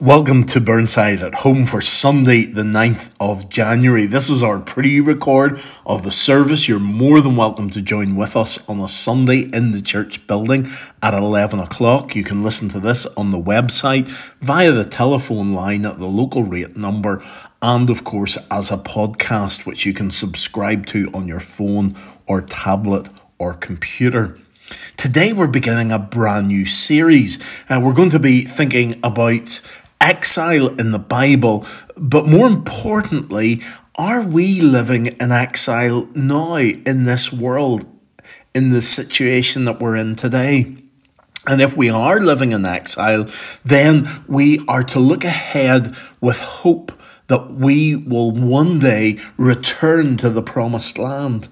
Welcome to Burnside at home for Sunday, the 9th of January. This is our pre record of the service. You're more than welcome to join with us on a Sunday in the church building at 11 o'clock. You can listen to this on the website via the telephone line at the local rate number, and of course, as a podcast, which you can subscribe to on your phone or tablet or computer. Today, we're beginning a brand new series. Uh, we're going to be thinking about exile in the Bible, but more importantly, are we living in exile now in this world, in the situation that we're in today? And if we are living in exile, then we are to look ahead with hope that we will one day return to the promised land.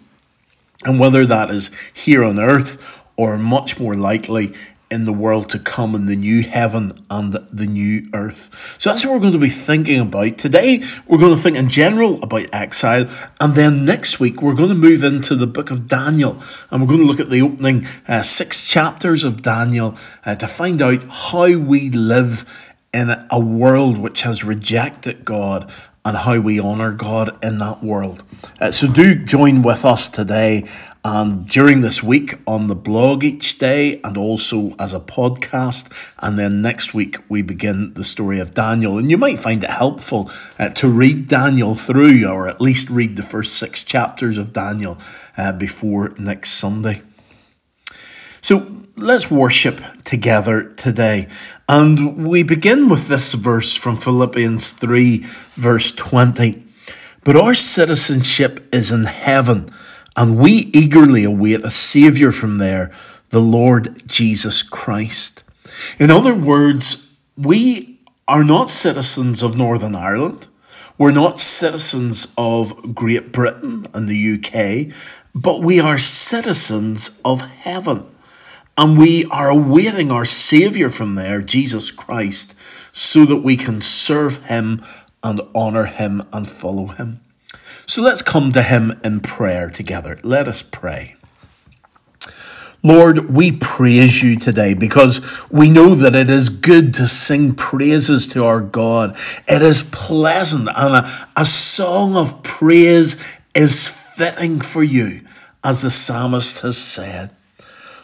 And whether that is here on earth or much more likely in the world to come in the new heaven and the new earth. So that's what we're going to be thinking about. Today, we're going to think in general about exile, and then next week, we're going to move into the book of Daniel, and we're going to look at the opening uh, six chapters of Daniel uh, to find out how we live in a world which has rejected God and how we honour God in that world. Uh, so do join with us today and during this week on the blog each day and also as a podcast. And then next week we begin the story of Daniel. And you might find it helpful uh, to read Daniel through or at least read the first six chapters of Daniel uh, before next Sunday. So let's worship together today. And we begin with this verse from Philippians 3, verse 20. But our citizenship is in heaven and we eagerly await a Saviour from there, the Lord Jesus Christ. In other words, we are not citizens of Northern Ireland. We're not citizens of Great Britain and the UK, but we are citizens of heaven. And we are awaiting our Saviour from there, Jesus Christ, so that we can serve Him and honour Him and follow Him. So let's come to Him in prayer together. Let us pray. Lord, we praise you today because we know that it is good to sing praises to our God. It is pleasant, and a, a song of praise is fitting for you, as the psalmist has said.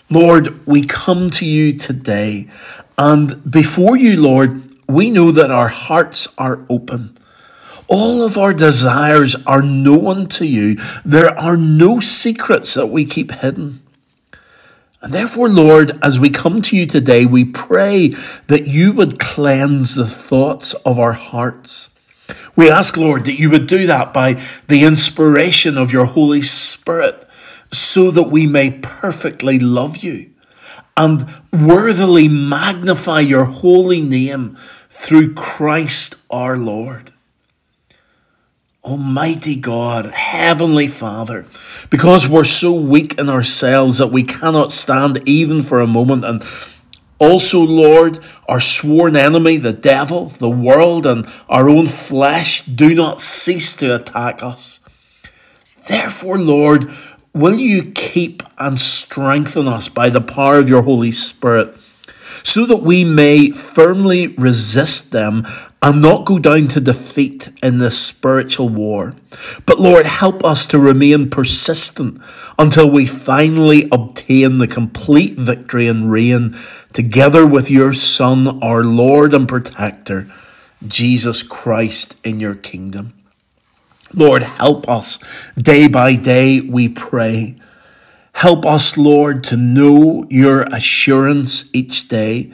Lord, we come to you today, and before you, Lord, we know that our hearts are open. All of our desires are known to you. There are no secrets that we keep hidden. And therefore, Lord, as we come to you today, we pray that you would cleanse the thoughts of our hearts. We ask, Lord, that you would do that by the inspiration of your Holy Spirit so that we may perfectly love you and worthily magnify your holy name through Christ our Lord. Almighty God, Heavenly Father, because we're so weak in ourselves that we cannot stand even for a moment, and also, Lord, our sworn enemy, the devil, the world, and our own flesh do not cease to attack us. Therefore, Lord, will you keep and strengthen us by the power of your Holy Spirit? so that we may firmly resist them and not go down to defeat in this spiritual war. But Lord, help us to remain persistent until we finally obtain the complete victory and reign together with your Son, our Lord and Protector, Jesus Christ, in your kingdom. Lord, help us day by day, we pray Help us, Lord, to know your assurance each day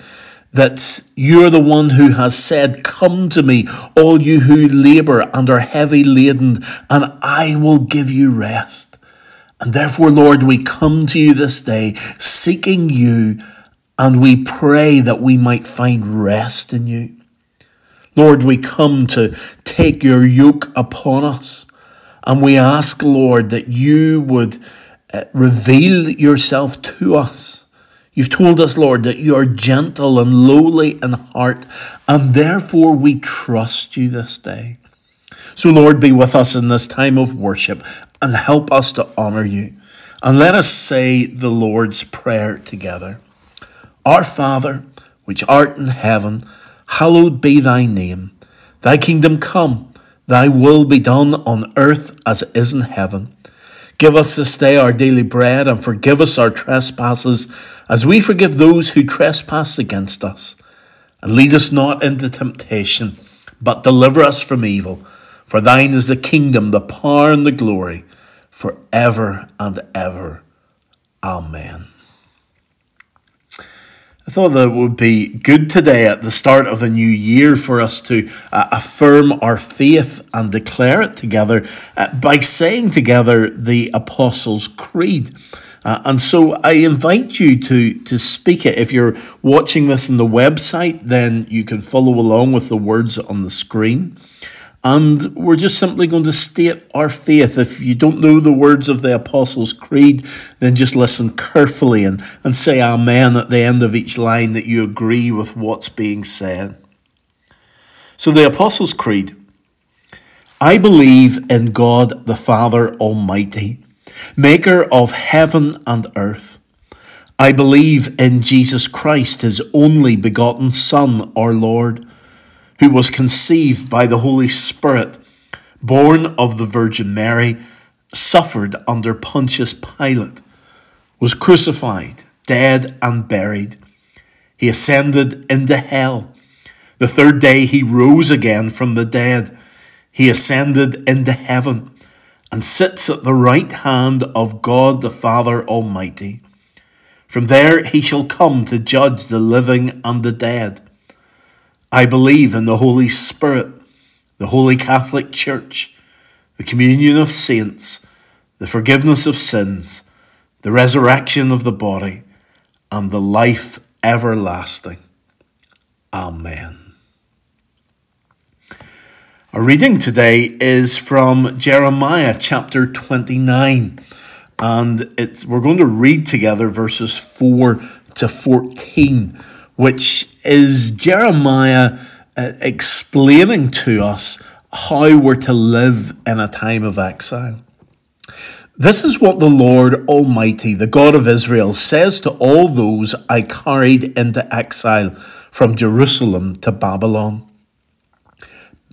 that you're the one who has said, Come to me, all you who labour and are heavy laden, and I will give you rest. And therefore, Lord, we come to you this day seeking you, and we pray that we might find rest in you. Lord, we come to take your yoke upon us, and we ask, Lord, that you would uh, reveal yourself to us. You've told us, Lord, that you are gentle and lowly in heart, and therefore we trust you this day. So, Lord, be with us in this time of worship and help us to honour you. And let us say the Lord's Prayer together. Our Father, which art in heaven, hallowed be thy name. Thy kingdom come, thy will be done on earth as it is in heaven. Give us this day our daily bread and forgive us our trespasses as we forgive those who trespass against us. And lead us not into temptation, but deliver us from evil. For thine is the kingdom, the power, and the glory, for ever and ever. Amen. I thought that it would be good today at the start of a new year for us to uh, affirm our faith and declare it together uh, by saying together the Apostles' Creed. Uh, and so I invite you to, to speak it. If you're watching this on the website, then you can follow along with the words on the screen. And we're just simply going to state our faith. If you don't know the words of the Apostles' Creed, then just listen carefully and, and say Amen at the end of each line that you agree with what's being said. So, the Apostles' Creed I believe in God the Father Almighty, maker of heaven and earth. I believe in Jesus Christ, his only begotten Son, our Lord who was conceived by the Holy Spirit, born of the Virgin Mary, suffered under Pontius Pilate, was crucified, dead, and buried. He ascended into hell. The third day he rose again from the dead. He ascended into heaven and sits at the right hand of God the Father Almighty. From there he shall come to judge the living and the dead. I believe in the Holy Spirit, the Holy Catholic Church, the communion of saints, the forgiveness of sins, the resurrection of the body, and the life everlasting. Amen. Our reading today is from Jeremiah chapter 29, and it's, we're going to read together verses 4 to 14 which is Jeremiah uh, explaining to us how we're to live in a time of exile. This is what the Lord Almighty, the God of Israel, says to all those I carried into exile from Jerusalem to Babylon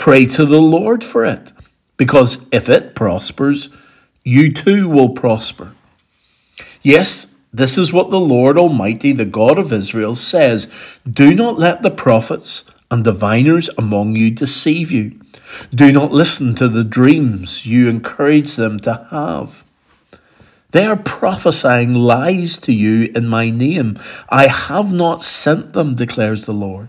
Pray to the Lord for it, because if it prospers, you too will prosper. Yes, this is what the Lord Almighty, the God of Israel, says Do not let the prophets and diviners among you deceive you. Do not listen to the dreams you encourage them to have. They are prophesying lies to you in my name. I have not sent them, declares the Lord.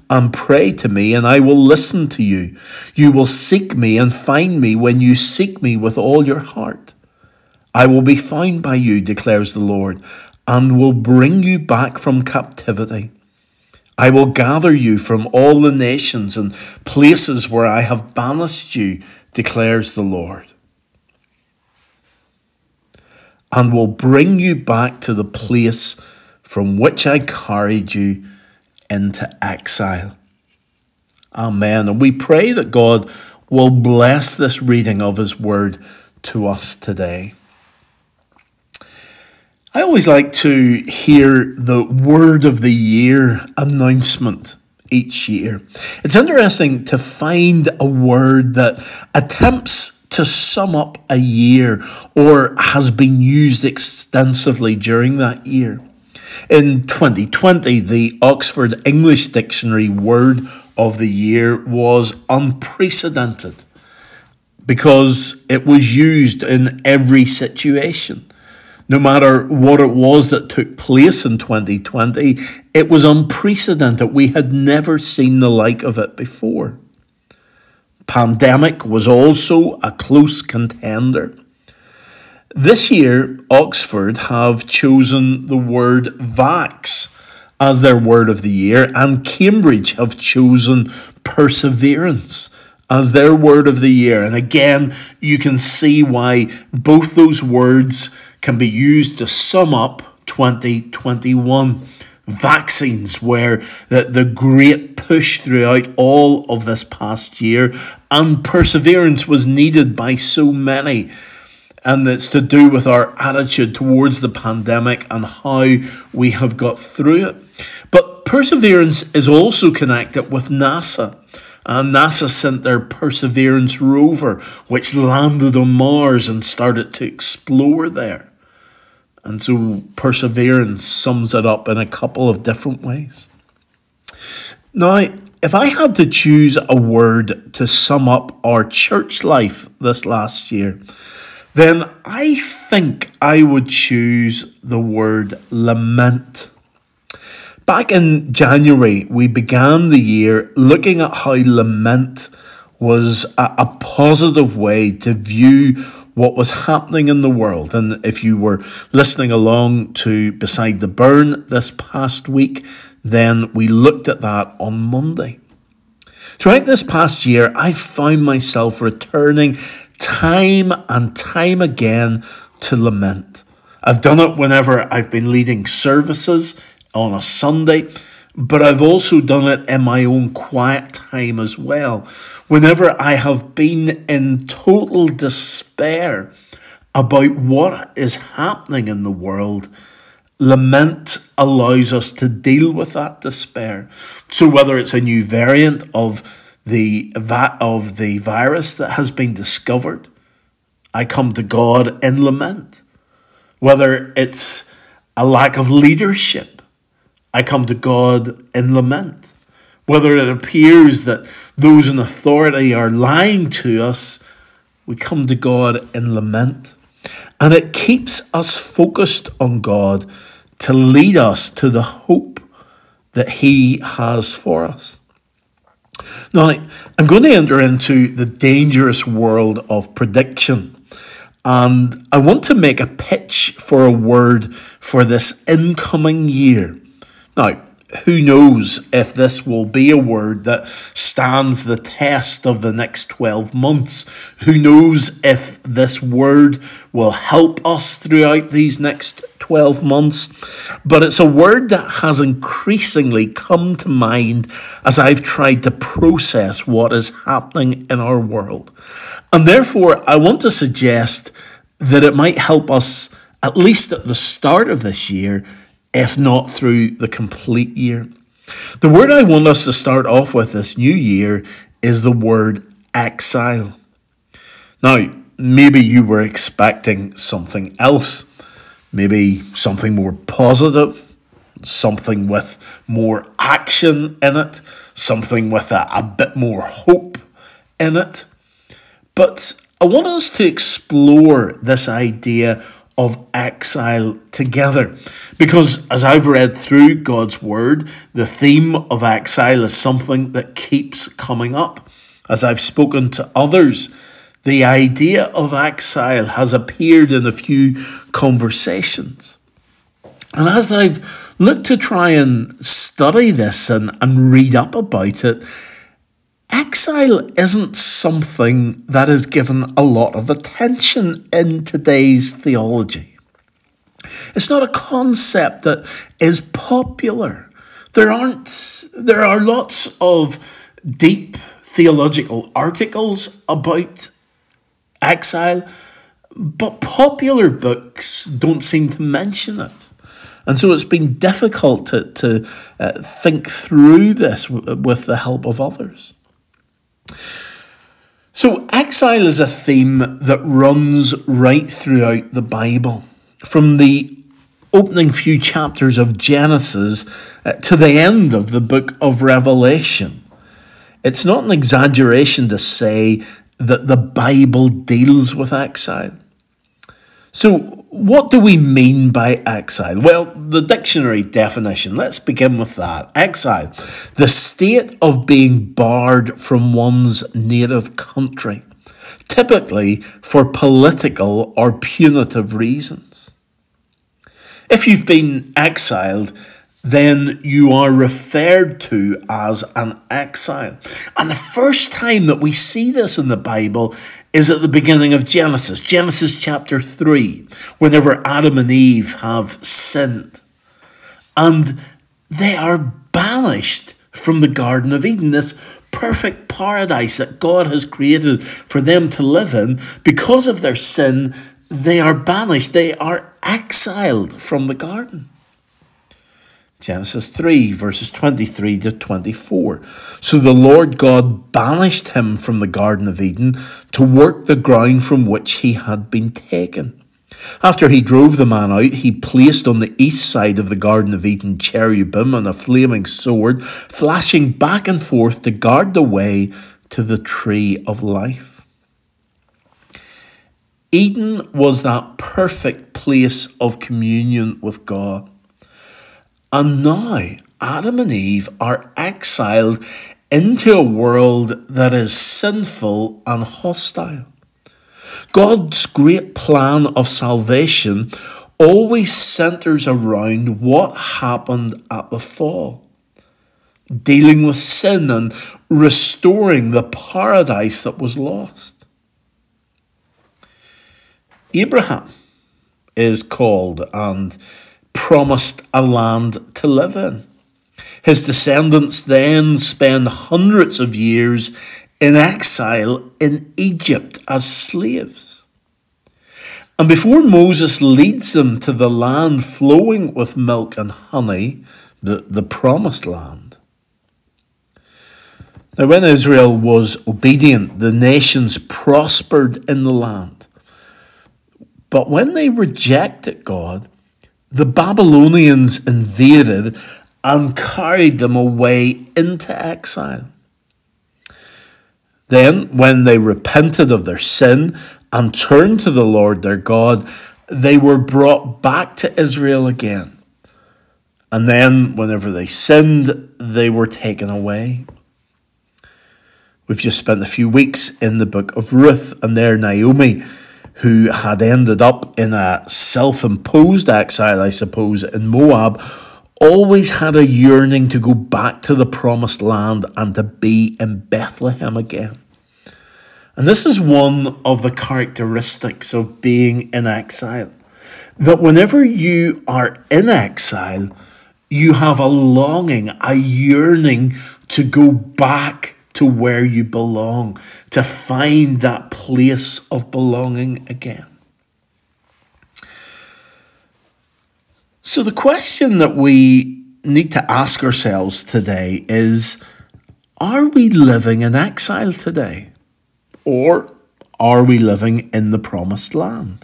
and pray to me, and I will listen to you. You will seek me and find me when you seek me with all your heart. I will be found by you, declares the Lord and will bring you back from captivity. I will gather you from all the nations and places where I have banished you, declares the Lord, and will bring you back to the place from which I carried you into exile. Amen. And we pray that God will bless this reading of His word to us today. I always like to hear the word of the year announcement each year. It's interesting to find a word that attempts to sum up a year or has been used extensively during that year. In 2020, the Oxford English Dictionary word of the year was unprecedented. because it was used in every situation. No matter what it was that took place in 2020, it was unprecedented. We had never seen the like of it before. Pandemic was also a close contender. This year, Oxford have chosen the word vax as their word of the year, and Cambridge have chosen perseverance as their word of the year. And again, you can see why both those words can be used to sum up 2021 vaccines where the, the great push throughout all of this past year and perseverance was needed by so many and it's to do with our attitude towards the pandemic and how we have got through it. But perseverance is also connected with NASA. And NASA sent their Perseverance rover, which landed on Mars and started to explore there. And so Perseverance sums it up in a couple of different ways. Now, if I had to choose a word to sum up our church life this last year, then I think I would choose the word lament. Back in January, we began the year looking at how lament was a, a, positive way to view what was happening in the world. And if you were listening along to Beside the Burn this past week, then we looked at that on Monday. Throughout this past year, I found myself returning time and time again to lament. I've done it whenever I've been leading services on a Sunday, but I've also done it in my own quiet time as well. Whenever I have been in total despair about what is happening in the world, lament allows us to deal with that despair. So whether it's a new variant of the of the virus that has been discovered, I come to God in lament. Whether it's a lack of leadership, I come to God in lament. Whether it appears that those in authority are lying to us, we come to God in lament. And it keeps us focused on God to lead us to the hope that He has for us. Now, I'm going to enter into the dangerous world of prediction. And I want to make a pitch for a word for this incoming year. Now, who knows if this will be a word that stands the test of the next 12 months? Who knows if this word will help us throughout these next 12 months? But it's a word that has increasingly come to mind as I've tried to process what is happening in our world. And therefore, I want to suggest that it might help us, at least at the start of this year, if not through the complete year. The word I want us to start off with this new year is the word exile. Now, maybe you were expecting something else, maybe something more positive, something with more action in it, something with a, a bit more hope in it. But I want us to explore this idea of exile together. Because as I've read through God's word, the theme of exile is something that keeps coming up. As I've spoken to others, the idea of exile has appeared in a few conversations. And as I've looked to try and study this and, and read up about it, exile isn't something that is given a lot of attention in today's theology. It's not a concept that is popular. There aren't there are lots of deep theological articles about exile, but popular books don't seem to mention it. And so it's been difficult to, to uh, think through this w- with the help of others. So, exile is a theme that runs right throughout the Bible. From the opening few chapters of Genesis uh, to the end of the book of Revelation. It's not an exaggeration to say that the Bible deals with exile. So, what do we mean by exile? Well, the dictionary definition, let's begin with that. Exile, the state of being barred from one's native country, typically for political or punitive reasons. If you've been exiled, then you are referred to as an exile. And the first time that we see this in the Bible is at the beginning of Genesis, Genesis chapter 3, whenever Adam and Eve have sinned. And they are banished from the Garden of Eden, this perfect paradise that God has created for them to live in. Because of their sin, they are banished, they are exiled from the garden. Genesis 3, verses 23 to 24. So the Lord God banished him from the Garden of Eden to work the ground from which he had been taken. After he drove the man out, he placed on the east side of the Garden of Eden cherubim and a flaming sword, flashing back and forth to guard the way to the tree of life. Eden was that perfect place of communion with God. And now Adam and Eve are exiled into a world that is sinful and hostile. God's great plan of salvation always centers around what happened at the fall, dealing with sin and restoring the paradise that was lost. Abraham is called and promised a land to live in. His descendants then spend hundreds of years in exile in Egypt as slaves. And before Moses leads them to the land flowing with milk and honey, the, the promised land. Now, when Israel was obedient, the nations prospered in the land. But when they rejected God, the Babylonians invaded and carried them away into exile. Then, when they repented of their sin and turned to the Lord their God, they were brought back to Israel again. And then, whenever they sinned, they were taken away. We've just spent a few weeks in the book of Ruth, and there Naomi who had ended up in a self imposed exile, I suppose, in Moab, always had a yearning to go back to the promised land and to be in Bethlehem again. And this is one of the characteristics of being in exile. That whenever you are in exile, you have a longing, a yearning to go back to where you belong, to find that place of belonging again. So, the question that we need to ask ourselves today is Are we living in exile today? Or are we living in the promised land?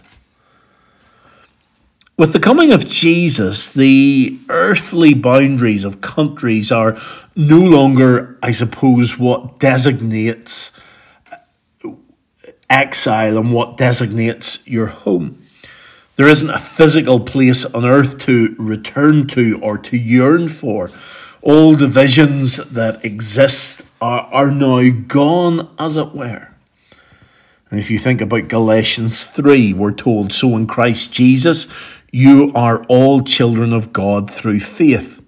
With the coming of Jesus, the earthly boundaries of countries are no longer, I suppose, what designates exile and what designates your home. There isn't a physical place on earth to return to or to yearn for. All divisions that exist are, are now gone, as it were. And if you think about Galatians 3, we're told, So in Christ Jesus, you are all children of God through faith.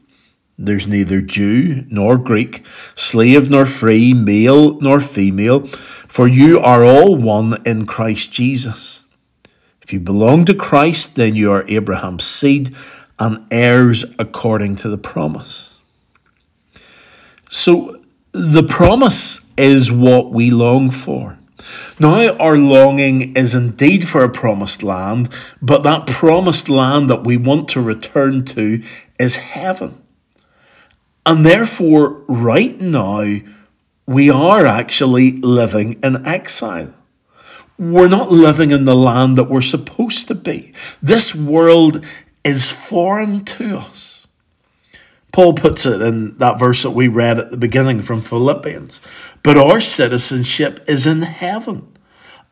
There's neither Jew nor Greek, slave nor free, male nor female, for you are all one in Christ Jesus. If you belong to Christ, then you are Abraham's seed and heirs according to the promise. So the promise is what we long for. Now, our longing is indeed for a promised land, but that promised land that we want to return to is heaven. And therefore, right now, we are actually living in exile. We're not living in the land that we're supposed to be. This world is foreign to us. Paul puts it in that verse that we read at the beginning from Philippians. But our citizenship is in heaven,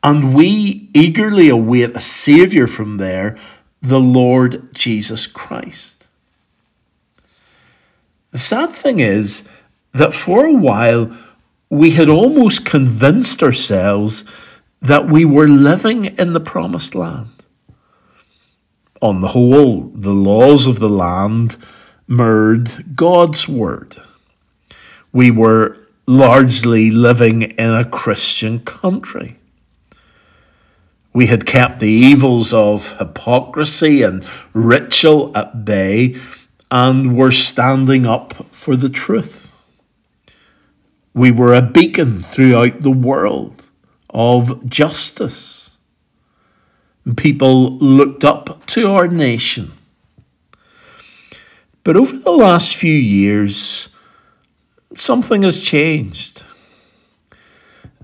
and we eagerly await a Saviour from there, the Lord Jesus Christ. The sad thing is that for a while we had almost convinced ourselves that we were living in the promised land. On the whole, the laws of the land mirrored God's word. We were largely living in a Christian country. We had kept the evils of hypocrisy and ritual at bay and were standing up for the truth. We were a beacon throughout the world of justice. People looked up to our nation. But over the last few years, something has changed.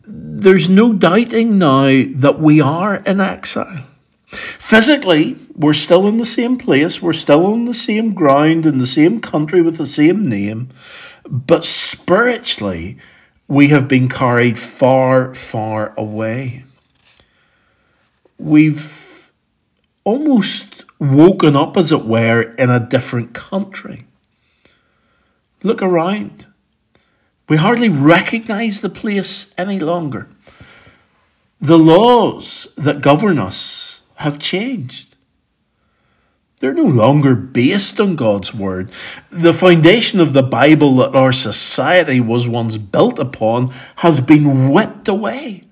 There's no doubting now that we are in exile. Physically, we're still in the same place, we're still on the same ground, in the same country with the same name, but spiritually, we have been carried far, far away. We've almost woken up, as it were, in a different country. Look around. We hardly recognize the place any longer. The laws that govern us have changed. They're no longer based on God's word. The foundation of the Bible that our society was once built upon has been whipped away.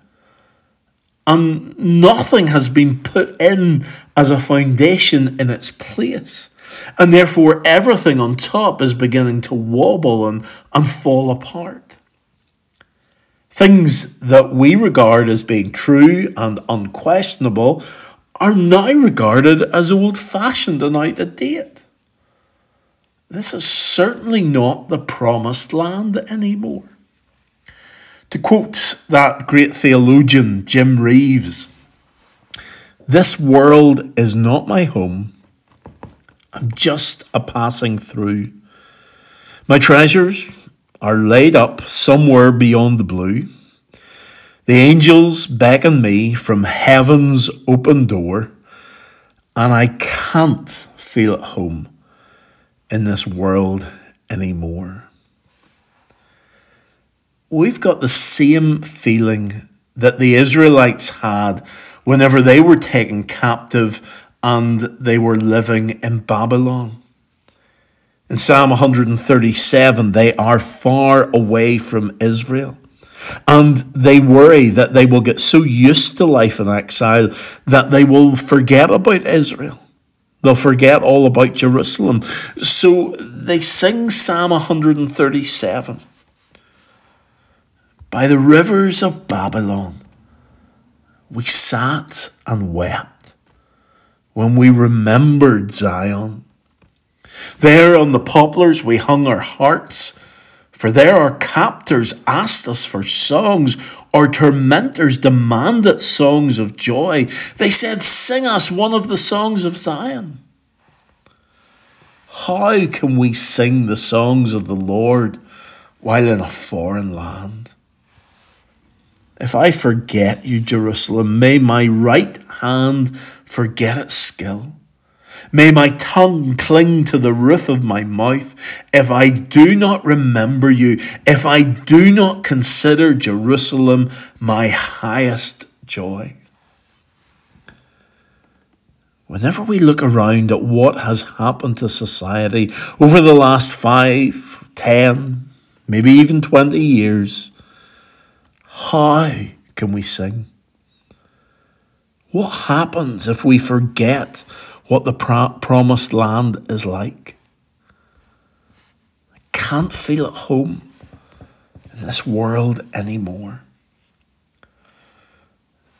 And nothing has been put in as a foundation in its place. And therefore, everything on top is beginning to wobble and, and fall apart. Things that we regard as being true and unquestionable are now regarded as old fashioned and out of date. This is certainly not the promised land anymore. To quote that great theologian Jim Reeves, this world is not my home I'm just a passing through. My treasures are laid up somewhere beyond the blue. The angels beckon me from heaven's open door, and I can't feel at home in this world anymore. We've got the same feeling that the Israelites had whenever they were taken captive and they were living in Babylon. In Psalm 137, they are far away from Israel. And they worry that they will get so used to life in exile that they will forget about Israel. They'll forget all about Jerusalem. So they sing Psalm 137 By the rivers of Babylon, we sat and wept when we remembered Zion. There on the poplars we hung our hearts, for there our captors asked us for songs, our tormentors demanded songs of joy. They said, Sing us one of the songs of Zion. How can we sing the songs of the Lord while in a foreign land? If I forget you, Jerusalem, may my right hand forget its skill. May my tongue cling to the roof of my mouth if I do not remember you, if I do not consider Jerusalem my highest joy. Whenever we look around at what has happened to society over the last five, ten, maybe even 20 years, how can we sing? What happens if we forget what the pro- promised land is like? I can't feel at home in this world anymore.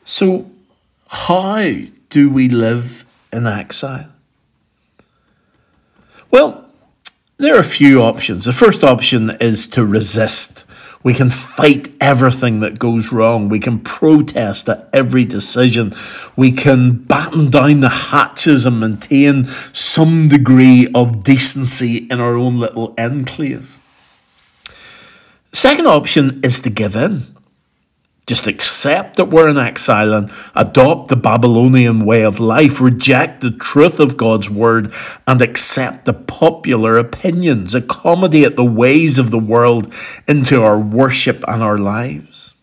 So, how do we live in exile? Well, there are a few options. The first option is to resist We can fight everything that goes wrong. We can protest at every decision. We can batten down the hatches and maintain some degree of decency in our own little enclave. Second option is to give in. Just accept that we're in exile and adopt the Babylonian way of life, reject the truth of God's word, and accept the popular opinions, accommodate the ways of the world into our worship and our lives.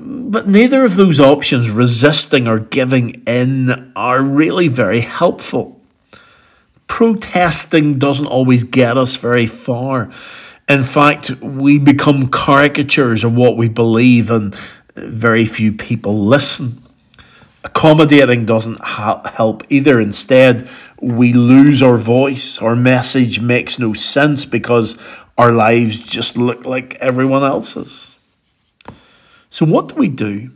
But neither of those options, resisting or giving in, are really very helpful. Protesting doesn't always get us very far. In fact, we become caricatures of what we believe, and very few people listen. Accommodating doesn't ha- help either. Instead, we lose our voice. Our message makes no sense because our lives just look like everyone else's. So, what do we do?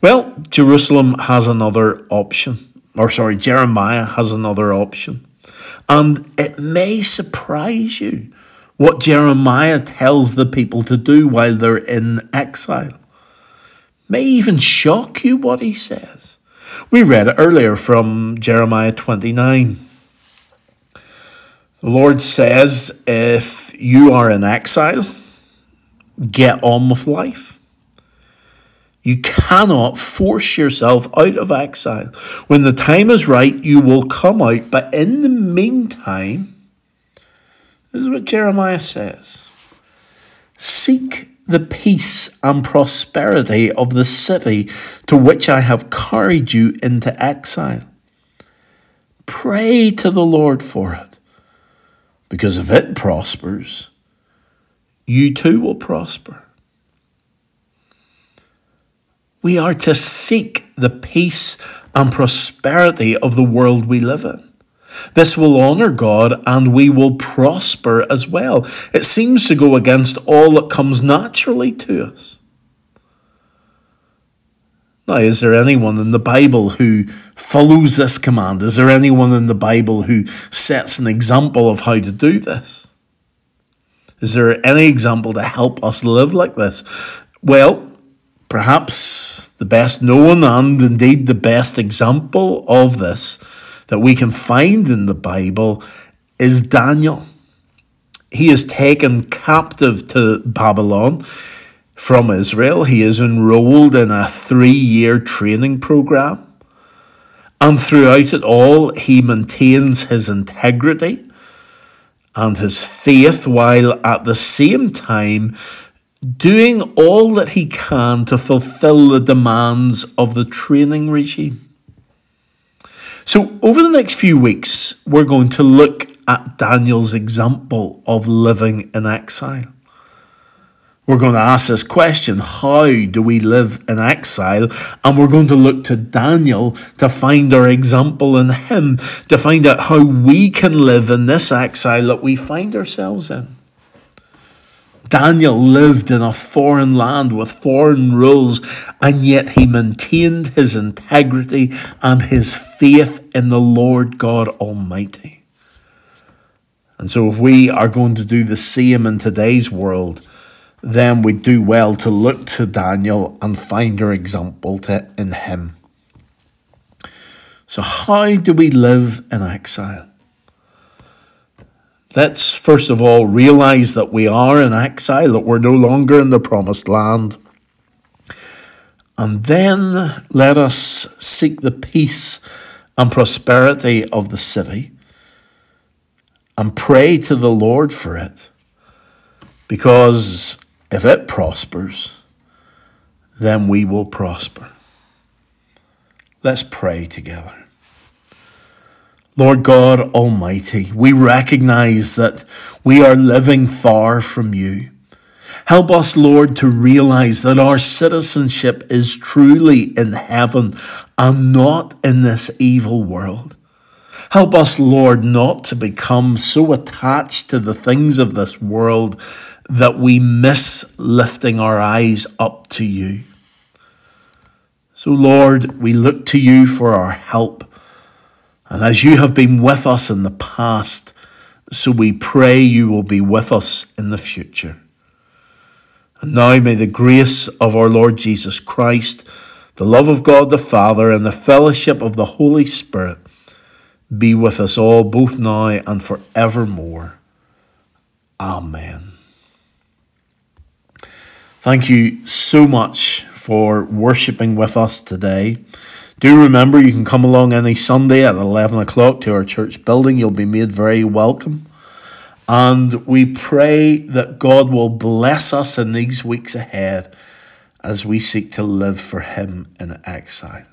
Well, Jerusalem has another option. Or, sorry, Jeremiah has another option. And it may surprise you what Jeremiah tells the people to do while they're in exile. May even shock you what he says. We read it earlier from Jeremiah 29. The Lord says, If you are in exile, get on with life. You cannot force yourself out of exile. When the time is right, you will come out, but in the meantime, this is what Jeremiah says Seek the peace and prosperity of the city to which I have carried you into exile. Pray to the Lord for it, because if it prospers, you too will prosper. We are to seek the peace and prosperity of the world we live in. This will honour God and we will prosper as well. It seems to go against all that comes naturally to us. Now, is there anyone in the Bible who follows this command? Is there anyone in the Bible who sets an example of how to do this? Is there any example to help us live like this? Well, perhaps the best known and indeed the best example of this that we can find in the Bible is Daniel. He is taken captive to Babylon from Israel. He is enrolled in a three year training program. And throughout it all, he maintains his integrity and his faith while at the same time doing all that he can to fulfill the demands of the training regime. So, over the next few weeks, we're going to look at Daniel's example of living in exile. We're going to ask this question how do we live in exile? And we're going to look to Daniel to find our example in him, to find out how we can live in this exile that we find ourselves in. Daniel lived in a foreign land with foreign rules, and yet he maintained his integrity and his faith in the Lord God Almighty. And so, if we are going to do the same in today's world, then we do well to look to Daniel and find our example to, in him. So, how do we live in exile? Let's first of all realize that we are in exile, that we're no longer in the promised land. And then let us seek the peace and prosperity of the city and pray to the Lord for it. Because if it prospers, then we will prosper. Let's pray together. Lord God Almighty, we recognize that we are living far from you. Help us, Lord, to realize that our citizenship is truly in heaven and not in this evil world. Help us, Lord, not to become so attached to the things of this world that we miss lifting our eyes up to you. So, Lord, we look to you for our help and as you have been with us in the past, so we pray you will be with us in the future. And now may the grace of our Lord Jesus Christ, the love of God the Father, and the fellowship of the Holy Spirit be with us all, both now and forevermore. Amen. Thank you so much for worshipping with us today. Do remember you can come along any Sunday at 11 o'clock to our church building. You'll be made very welcome. And we pray that God will bless us in these weeks ahead as we seek to live for Him in exile.